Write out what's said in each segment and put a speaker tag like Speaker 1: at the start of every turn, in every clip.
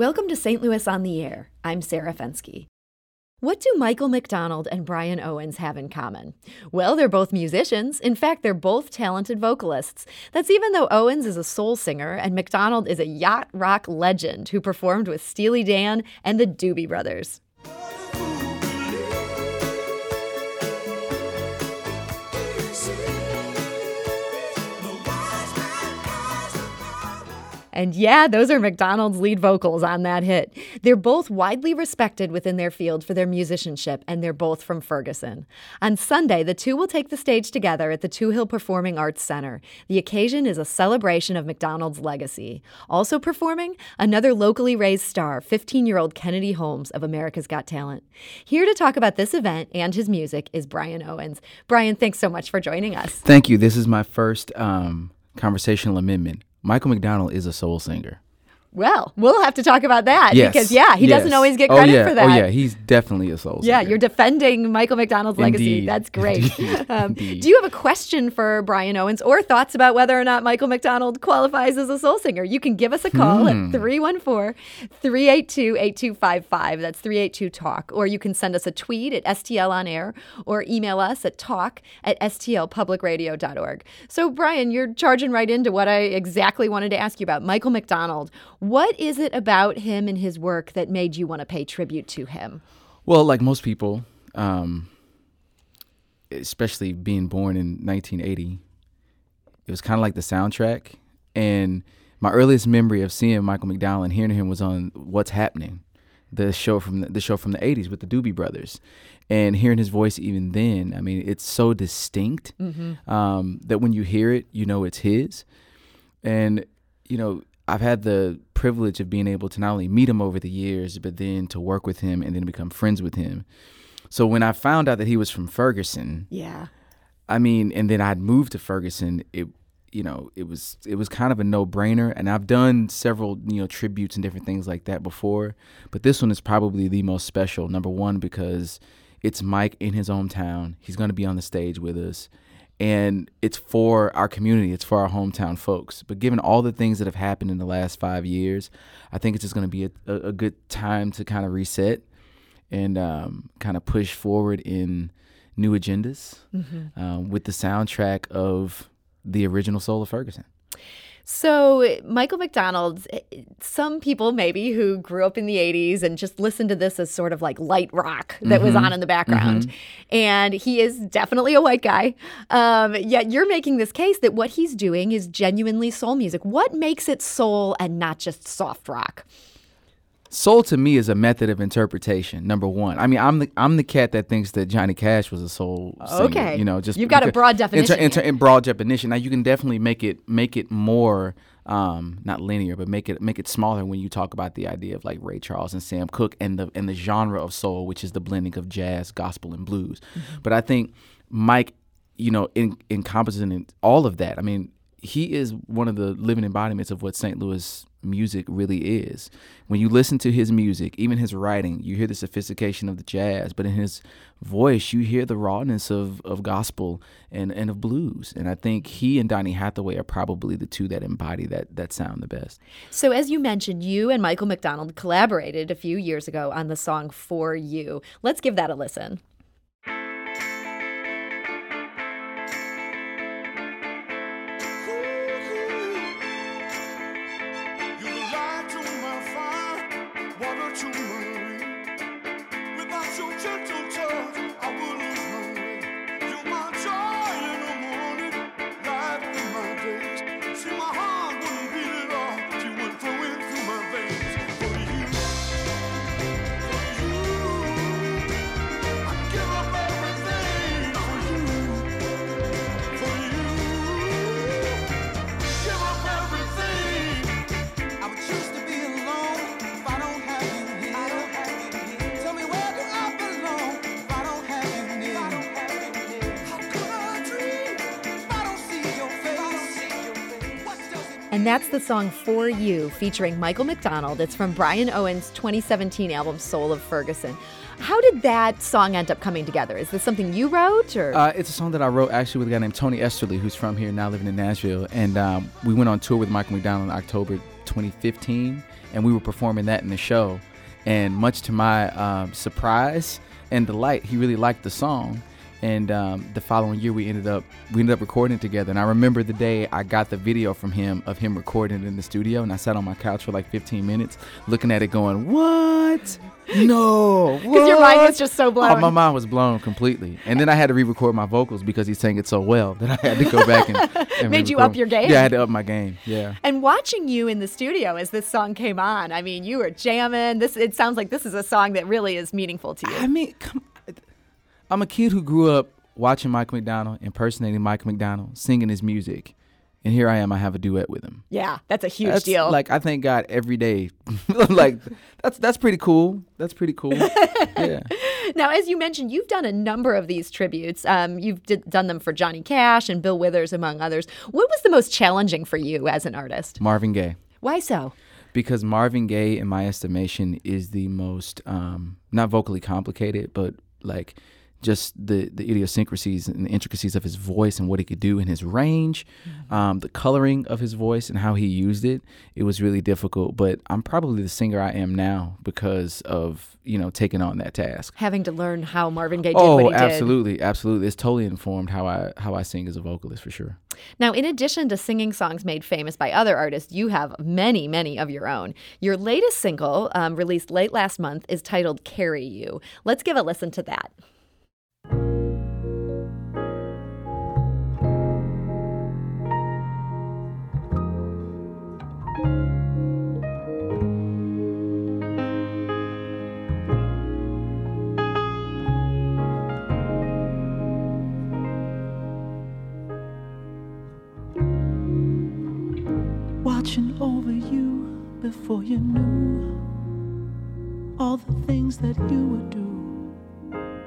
Speaker 1: Welcome to St. Louis on the Air. I'm Sarah Fenske. What do Michael McDonald and Brian Owens have in common? Well, they're both musicians. In fact, they're both talented vocalists. That's even though Owens is a soul singer and McDonald is a yacht rock legend who performed with Steely Dan and the Doobie Brothers. And yeah, those are McDonald's lead vocals on that hit. They're both widely respected within their field for their musicianship, and they're both from Ferguson. On Sunday, the two will take the stage together at the Touhill Performing Arts Center. The occasion is a celebration of McDonald's legacy. Also performing, another locally raised star, 15 year old Kennedy Holmes of America's Got Talent. Here to talk about this event and his music is Brian Owens. Brian, thanks so much for joining us.
Speaker 2: Thank you. This is my first um, conversational amendment. Michael McDonald is a soul singer.
Speaker 1: Well, we'll have to talk about that
Speaker 2: Yes.
Speaker 1: because yeah, he
Speaker 2: Yes.
Speaker 1: doesn't always get
Speaker 2: Oh,
Speaker 1: credit
Speaker 2: yeah.
Speaker 1: for that.
Speaker 2: Oh yeah, he's definitely a soul singer.
Speaker 1: Yeah,
Speaker 2: singer.
Speaker 1: you're defending Michael McDonald's legacy. That's great.
Speaker 2: Indeed.
Speaker 1: Um,
Speaker 2: Indeed.
Speaker 1: do you have a question for Brian Owens or thoughts about whether or not Michael McDonald qualifies as a soul singer? You can give us a call
Speaker 2: Hmm.
Speaker 1: at 314 382 8255. That's 382 Talk. Or you can send us a tweet at STL on air or email us at talk at stlpublicradio.org. So, Brian, you're charging right into what I exactly wanted to ask you about Michael McDonald. What is it about him and his work that made you want to pay tribute to him?
Speaker 2: Well, like most people, um, especially being born in 1980, it was kind of like the soundtrack. And my earliest memory of seeing Michael McDonald and hearing him was on What's Happening, the show from the, the show from the 80s with the Doobie Brothers, and hearing his voice even then. I mean, it's so distinct um, that when you hear it, you know it's his. And you know, I've had the privilege of being able to not only meet him over the years, but then to work with him and then become friends with him. So when I found out that he was from Ferguson,
Speaker 1: Yeah.
Speaker 2: I mean, and then I'd moved to Ferguson, it you know, it was it was kind of a no-brainer and I've done several, you know, tributes and different things like that before, but this one is probably the most special. Number 1 because it's Mike in his hometown. He's going to be on the stage with us. And it's for our community, it's for our hometown folks. But given all the things that have happened in the last five years, I think it's just going to be a, a, a good time to kind of reset and um, kind of push forward in new agendas um, with the soundtrack of the original Soul of Ferguson.
Speaker 1: So, Michael McDonald, eh, some people maybe who grew up in the 80s and just listened to this as sort of like light rock that was on in the background. And he is definitely a white guy. Um, yet you're making this case that what he's doing is genuinely soul music. What makes it soul and not just soft rock?
Speaker 2: Soul to me is a method of interpretation. Number one, I mean, I'm the I'm the cat that thinks that Johnny Cash was a soul. singer,
Speaker 1: Okay.
Speaker 2: you know, just
Speaker 1: You've got a
Speaker 2: because-
Speaker 1: broad
Speaker 2: in ter-
Speaker 1: definition
Speaker 2: In, ter- in broad definition. Now you can definitely make it make it more um, not linear, but make it make it smaller when you talk about the idea of like Ray Charles and Sam Cooke and the and the genre of soul, which is the blending of jazz, gospel, and blues. But I think Mike, you know, in, encompasses all of that. I mean, he is one of the living embodiments of what St. Louis music really is. When you listen to his music, even his writing, you hear the sophistication of the jazz, but in his voice, you hear the rawness of, of gospel and, and of blues. And I think he and Donny Hathaway are probably the two that embody that that sound the best.
Speaker 1: So, as you mentioned, you and Michael McDonald collaborated a few years ago on the song For You. Let's give that a listen.
Speaker 3: To
Speaker 1: And that's the song For You featuring Michael McDonald. It's from Brian Owen's 2017 album Soul of Ferguson. How did that song end up coming together? Is this something you wrote or
Speaker 2: Uh, it's a song that I wrote actually with a guy named Tony Esterly, who's from here now living in Nashville. And um, we went on tour with Michael McDonald in October 2015, and we were performing that in the show. And much to my um, surprise and delight, he really liked the song. And um, the following year, we ended up we ended up recording it together. And I remember the day I got the video from him of him recording in the studio, and I sat on my couch for like 15 minutes, looking at it, going, "What? No,
Speaker 1: Because your mind
Speaker 2: what?"
Speaker 1: was just so
Speaker 2: Oh,
Speaker 1: blown.
Speaker 2: my mind was blown completely. And then I had to re-record my vocals because he sang it so well that I had to go back and, and
Speaker 1: Made you up your game.
Speaker 2: Yeah, I had to up my game. Yeah.
Speaker 1: And watching you in the studio as this song came on, I mean, you were jamming. This it sounds like this is a song that really is meaningful to you.
Speaker 2: I mean, come. I'm a kid who grew up watching Michael McDonald, impersonating Michael McDonald, singing his music, and here I am. I have a duet with him.
Speaker 1: yeah, that's a huge
Speaker 2: That's
Speaker 1: deal.
Speaker 2: like I thank God every day. like that's that's pretty cool. That's pretty cool. yeah.
Speaker 1: now, as you mentioned, you've done a number of these tributes. Um, you've did, done them for Johnny Cash and Bill Withers, among others. What was the most challenging for you as an artist?
Speaker 2: Marvin Gaye.
Speaker 1: Why so?
Speaker 2: because Marvin Gaye, in my estimation, is the most um, not vocally complicated, but like just the the idiosyncrasies and the intricacies of his voice and what he could do in his range, um, the coloring of his voice and how he used it. It was really difficult, but I'm probably the singer I am now because of you know taking on that task.
Speaker 1: Having to learn how Marvin Gaye did what
Speaker 2: Oh,
Speaker 1: he did.
Speaker 2: absolutely, absolutely! It's totally informed how I how I sing as a vocalist for sure.
Speaker 1: Now, in addition to singing songs made famous by other artists, you have many, many of your own. Your latest single, um, released late last month, is titled Carry You. Let's give a listen to that.
Speaker 4: Before you knew all the things that you would do,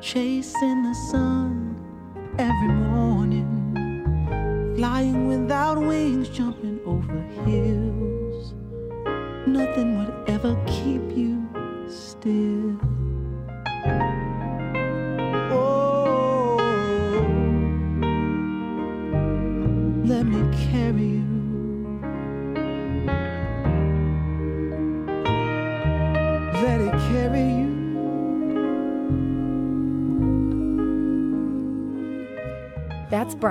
Speaker 4: chasing the sun every morning, flying without wings, jumping over hills. Nothing would ever keep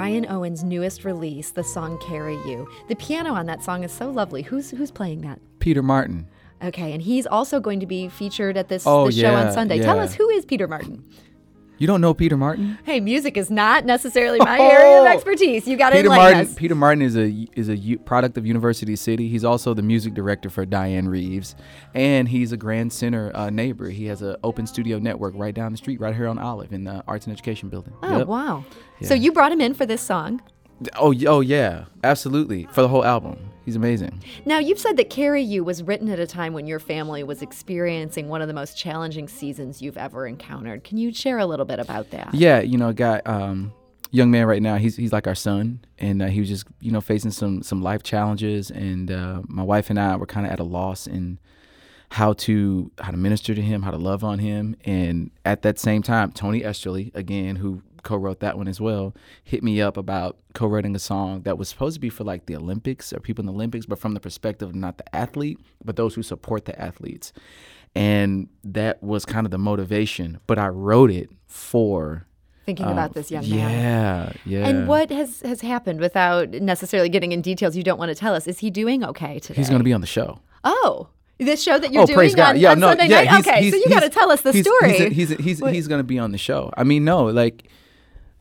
Speaker 1: Brian Owen's newest release, the song Carry You. The piano on that song is so lovely. Who's who's playing that?
Speaker 2: Peter Martin.
Speaker 1: Okay, and he's also going to be featured at this,
Speaker 2: Oh,
Speaker 1: this show on
Speaker 2: yeah,
Speaker 1: Sunday. Tell us who is Peter Martin?
Speaker 2: You don't know Peter Martin?
Speaker 1: Hey, music is not necessarily my area of
Speaker 2: Oh!
Speaker 1: expertise. You got to
Speaker 2: Peter Martin.
Speaker 1: us.
Speaker 2: Peter Martin is a is a u- product of University City. He's also the music director for Dianne Reeves, and he's a Grand Center uh, neighbor. He has an open studio network right down the street, right here on Olive in the Arts and Education Building.
Speaker 1: Oh,
Speaker 2: Yep.
Speaker 1: wow. So you brought him in for this song.
Speaker 2: Oh, oh yeah, absolutely for the whole album. He's amazing.
Speaker 1: Now, you've said that Carry You was written at a time when your family was experiencing one of the most challenging seasons you've ever encountered. Can you share a little bit about that?
Speaker 2: Yeah, you know, a guy, um, young man right now. He's he's like our son, and uh, he was just you know facing some some life challenges, and uh, my wife and I were kind of at a loss in how to how to minister to him, how to love on him, and at that same time, Tony Esterly again, who co-wrote that one as well, hit me up about co-writing a song that was supposed to be for like the Olympics or people in the Olympics, but from the perspective of not the athlete, but those who support the athletes. And that was kind of the motivation, but I wrote it for
Speaker 1: Thinking
Speaker 2: um,
Speaker 1: about this young man.
Speaker 2: Yeah, yeah.
Speaker 1: And what has, has happened without necessarily getting in details you don't want to tell us? Is he doing okay today?
Speaker 2: He's going to be on the show.
Speaker 1: Oh, this show that you're
Speaker 2: oh,
Speaker 1: doing on,
Speaker 2: Yeah,
Speaker 1: on
Speaker 2: no,
Speaker 1: Sunday
Speaker 2: yeah.
Speaker 1: night?
Speaker 2: he's-
Speaker 1: okay,
Speaker 2: he's-
Speaker 1: so you got to tell us the
Speaker 2: he's-
Speaker 1: story.
Speaker 2: He's he's he's, he's going to be on the show. I mean, no, like,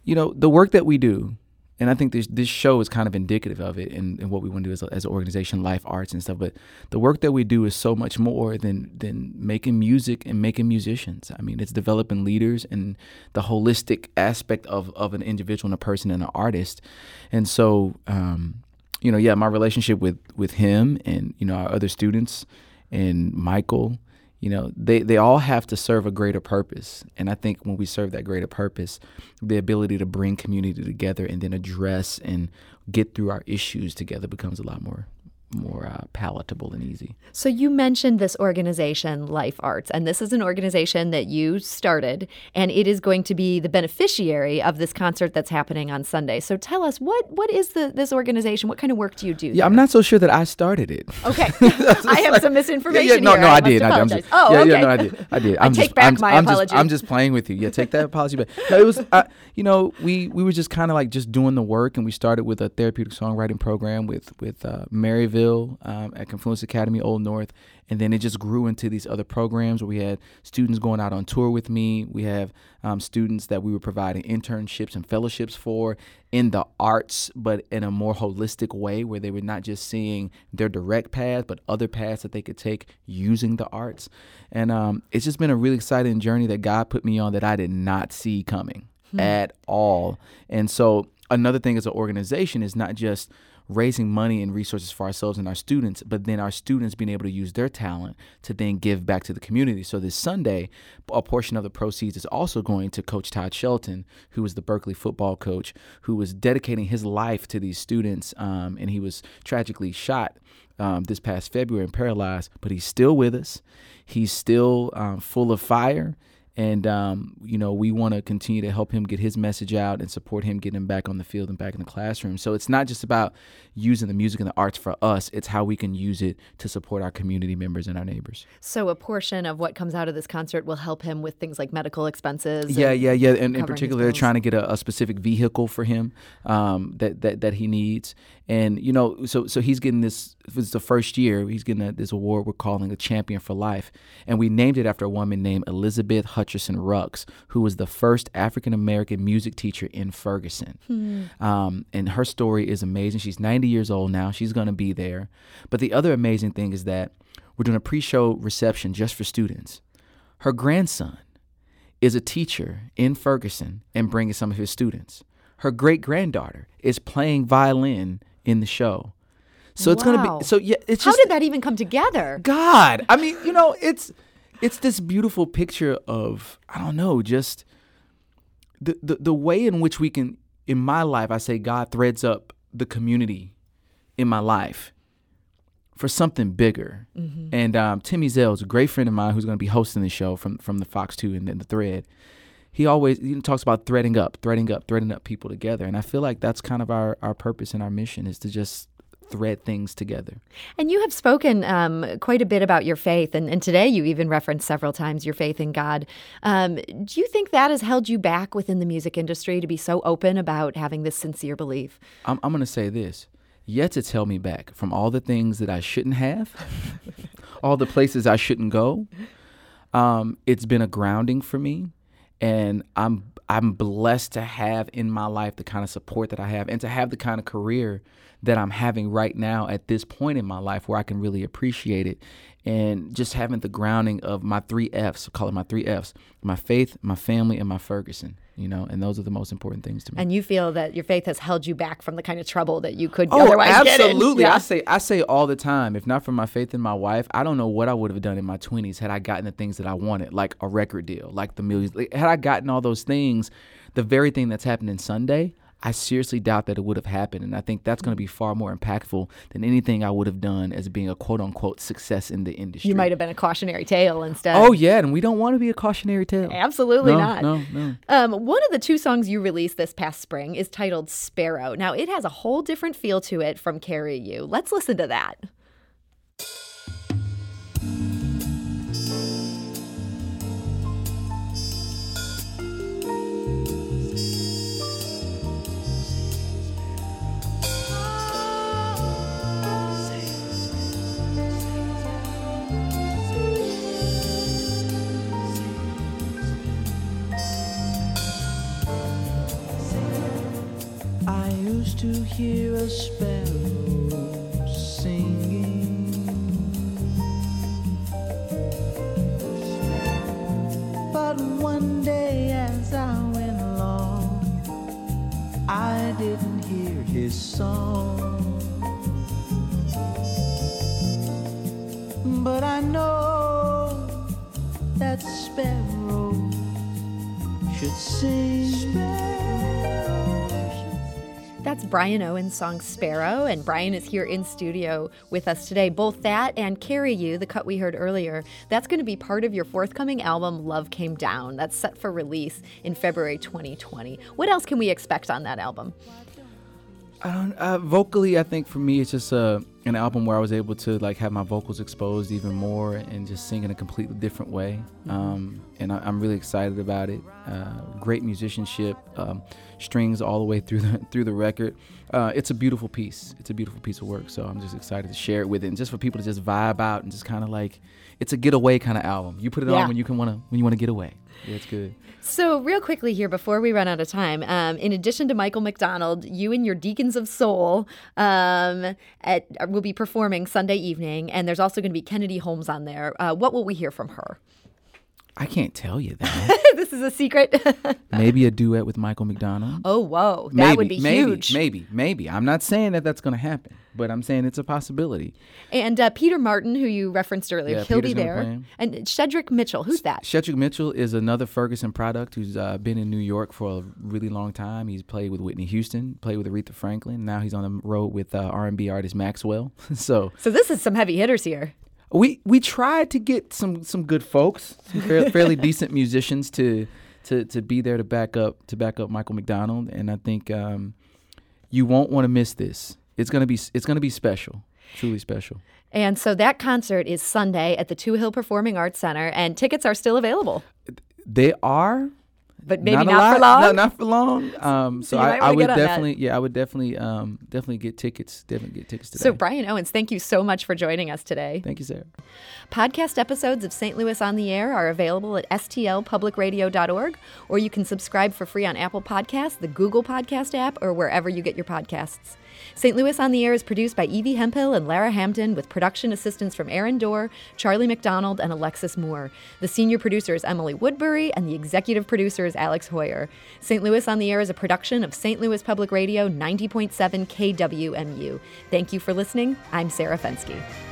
Speaker 2: you know, the work that we do, and I think this this show is kind of indicative of it, and, and what we want to do as, a, as an organization, Life Arts and stuff. But the work that we do is so much more than than making music and making musicians. I mean, it's developing leaders and the holistic aspect of of an individual and a person and an artist. And so, um, you know, yeah, my relationship with with him and you know our other students and Michael, you know, they they all have to serve a greater purpose. And I think when we serve that greater purpose, the ability to bring community together and then address and get through our issues together becomes a lot more more uh, palatable and easy.
Speaker 1: So you mentioned this organization, Life Arts, and this is an organization that you started, and it is going to be the beneficiary of this concert that's happening on Sunday. So tell us what what is the this organization? What kind of work do you do?
Speaker 2: Yeah, I'm not so sure that I started it.
Speaker 1: Okay, I have some misinformation
Speaker 2: Yeah, yeah, no,
Speaker 1: here.
Speaker 2: no, I,
Speaker 1: must
Speaker 2: did. I, I'm just,
Speaker 1: oh,
Speaker 2: yeah,
Speaker 1: okay.
Speaker 2: yeah, no, I did. I did.
Speaker 1: I
Speaker 2: I'm
Speaker 1: take
Speaker 2: just,
Speaker 1: back
Speaker 2: I'm,
Speaker 1: my
Speaker 2: I'm
Speaker 1: apology.
Speaker 2: Just, I'm just playing with you. Yeah, take that apology back. No, it was, uh, you know, we we were just kind of like just doing the work, and we started with a therapeutic songwriting program with with uh, Maryville um, at Confluence Academy Old North, and then it just grew into these other programs where we had students going out on tour with me. We have um, students that we were providing internships and fellowships for in the arts, but in a more holistic way, where they were not just seeing their direct path, but other paths that they could take using the arts. And um, it's just been a really exciting journey that God put me on that I did not see coming at all. And so another thing as an organization is not just raising money and resources for ourselves and our students, but then our students being able to use their talent to then give back to the community. So this Sunday, a portion of the proceeds is also going to Coach Todd Shelton, who was the Berkeley football coach, who was dedicating his life to these students, um, and he was tragically shot um, this past February and paralyzed, but he's still with us. He's still um, full of fire. And, um, you know, we want to continue to help him get his message out and support him getting him back on the field and back in the classroom. So it's not just about using the music and the arts for us, it's how we can use it to support our community members and our neighbors.
Speaker 1: So a portion of what comes out of this concert will help him with things like medical expenses.
Speaker 2: Yeah, yeah, yeah. And in particular, they're trying to get a, a specific vehicle for him um, that, that that he needs. And you know, so so he's getting this. It's the first year he's getting a, this award we're calling a Champion for Life, and we named it after a woman named Elizabeth Hutcherson Rux, who was the first African American music teacher in Ferguson. Um, and her story is amazing. She's 90 years old now. She's going to be there. But the other amazing thing is that we're doing a pre-show reception just for students. Her grandson is a teacher in Ferguson and bringing some of his students. Her great granddaughter is playing violin in the show. So it's
Speaker 1: Wow.
Speaker 2: gonna be so yeah. It's just, How
Speaker 1: did that even come together?
Speaker 2: God. I mean, you know, it's it's this beautiful picture of I don't know, just the the, the way in which we can in my life I say God threads up the community in my life for something bigger. And um, Tim Ezell is a great friend of mine who's going to be hosting the show from from the Fox 2 and then the Thread. He always know, talks about threading up, threading up, threading up people together. And I feel like that's kind of our, our purpose and our mission is to just thread things together.
Speaker 1: And you have spoken um, quite a bit about your faith, and, and today you even referenced several times your faith in God. Um, do you think that has held you back within the music industry to be so open about having this sincere belief?
Speaker 2: I'm, I'm going to say this. Yet it's held me back from all the things that I shouldn't have, all the places I shouldn't go. Um, it's been a grounding for me, and I'm I'm blessed to have in my life the kind of support that I have, and to have the kind of career that I'm having right now at this point in my life where I can really appreciate it, and just having the grounding of my three Fs, call it my three Fs: my faith, my family, and my Ferguson. You know, and those are the most important things to me.
Speaker 1: And you feel that your faith has held you back from the kind of trouble that you could
Speaker 2: Oh,
Speaker 1: otherwise get in.
Speaker 2: absolutely.
Speaker 1: Yeah.
Speaker 2: I say I say all the time, if not for my faith in my wife, I don't know what I would have done in my 20s had I gotten the things that I wanted, like a record deal, like the millions. Like, had I gotten all those things, the very thing that's happening Sunday, I seriously doubt that it would have happened. And I think that's going to be far more impactful than anything I would have done as being a quote unquote success in the industry.
Speaker 1: You might have been a cautionary tale instead.
Speaker 2: Oh, yeah. And we don't want to be a cautionary tale.
Speaker 1: Absolutely
Speaker 2: no,
Speaker 1: not.
Speaker 2: No, no.
Speaker 1: Um, one of the two songs you released this past spring is titled Sparrow. Now, it has a whole different feel to it from Carry You. Let's listen to that.
Speaker 4: To hear a sparrow singing. But one day as I went along, I didn't hear his song. But I know that sparrow should sing.
Speaker 1: Brian Owen's song Sparrow, and Brian is here in studio with us today. Both that and Carry You, the cut we heard earlier, that's going to be part of your forthcoming album, Love Came Down. That's set for release in February 2020. What else can we expect on that album?
Speaker 2: I don't, uh, vocally, I think for me, it's just uh, an album where I was able to like have my vocals exposed even more and just sing in a completely different way. Um, and I, am really excited about it. Uh, great musicianship, um, strings all the way through the through the record. Uh, it's a beautiful piece. It's a beautiful piece of work. So I'm just excited to share it with it, and just for people to just vibe out and just kind of like, it's a getaway kind of album. You put it
Speaker 1: Yeah.
Speaker 2: on when you can wanna when you wanna get away. It's good.
Speaker 1: So, real quickly here before we run out of time, um, in addition to Michael McDonald, you and your Deacons of Soul um, at, will be performing Sunday evening, and there's also going to be Kennedy Holmes on there. Uh, what will we hear from her?
Speaker 2: I can't tell you that.
Speaker 1: this is a secret.
Speaker 2: maybe a duet with Michael McDonald.
Speaker 1: oh, whoa. That
Speaker 2: maybe,
Speaker 1: would be
Speaker 2: maybe,
Speaker 1: huge.
Speaker 2: Maybe, maybe. I'm not saying that that's going to happen, but I'm saying it's a possibility.
Speaker 1: And uh, Peter Martin, who you referenced earlier,
Speaker 2: Yeah,
Speaker 1: he'll
Speaker 2: Peter's
Speaker 1: be there. And Shedrick Mitchell, who's that?
Speaker 2: Shedrick Mitchell is another Ferguson product who's uh, been in New York for a really long time. He's played with Whitney Houston, played with Aretha Franklin. Now he's on the road with uh, R&B artist Maxwell. so
Speaker 1: So, this is some heavy hitters here.
Speaker 2: We we tried to get some some good folks, some fair, fairly decent musicians to to to be there to back up to back up Michael McDonald, and I think um, you won't want to miss this. It's gonna be it's gonna be special, truly special.
Speaker 1: And so, that concert is Sunday at the Touhill Performing Arts Center, and tickets are still available,
Speaker 2: They are
Speaker 1: but maybe
Speaker 2: not,
Speaker 1: not,
Speaker 2: lot,
Speaker 1: for long.
Speaker 2: No, not for long. Um, so
Speaker 1: You
Speaker 2: I, I would definitely, yeah, I would definitely, um, definitely get tickets. Definitely get tickets today.
Speaker 1: So, Brian Owens, thank you so much for joining us today.
Speaker 2: Thank you, Sarah.
Speaker 1: Podcast episodes of St. Louis on the Air are available at stlpublicradio.org, or you can subscribe for free on Apple Podcasts, the Google Podcast app, or wherever you get your podcasts. St. Louis on the Air is produced by Evie Hemphill and Lara Hamdan with production assistance from Aaron Dorr, Charlie McDonald, and Alexis Moore. The senior producer is Emily Woodbury, and the executive producer is Alex Heuer. St. Louis on the Air is a production of St. Louis Public Radio 90.7 KWMU. Thank you for listening. I'm Sarah Fenske.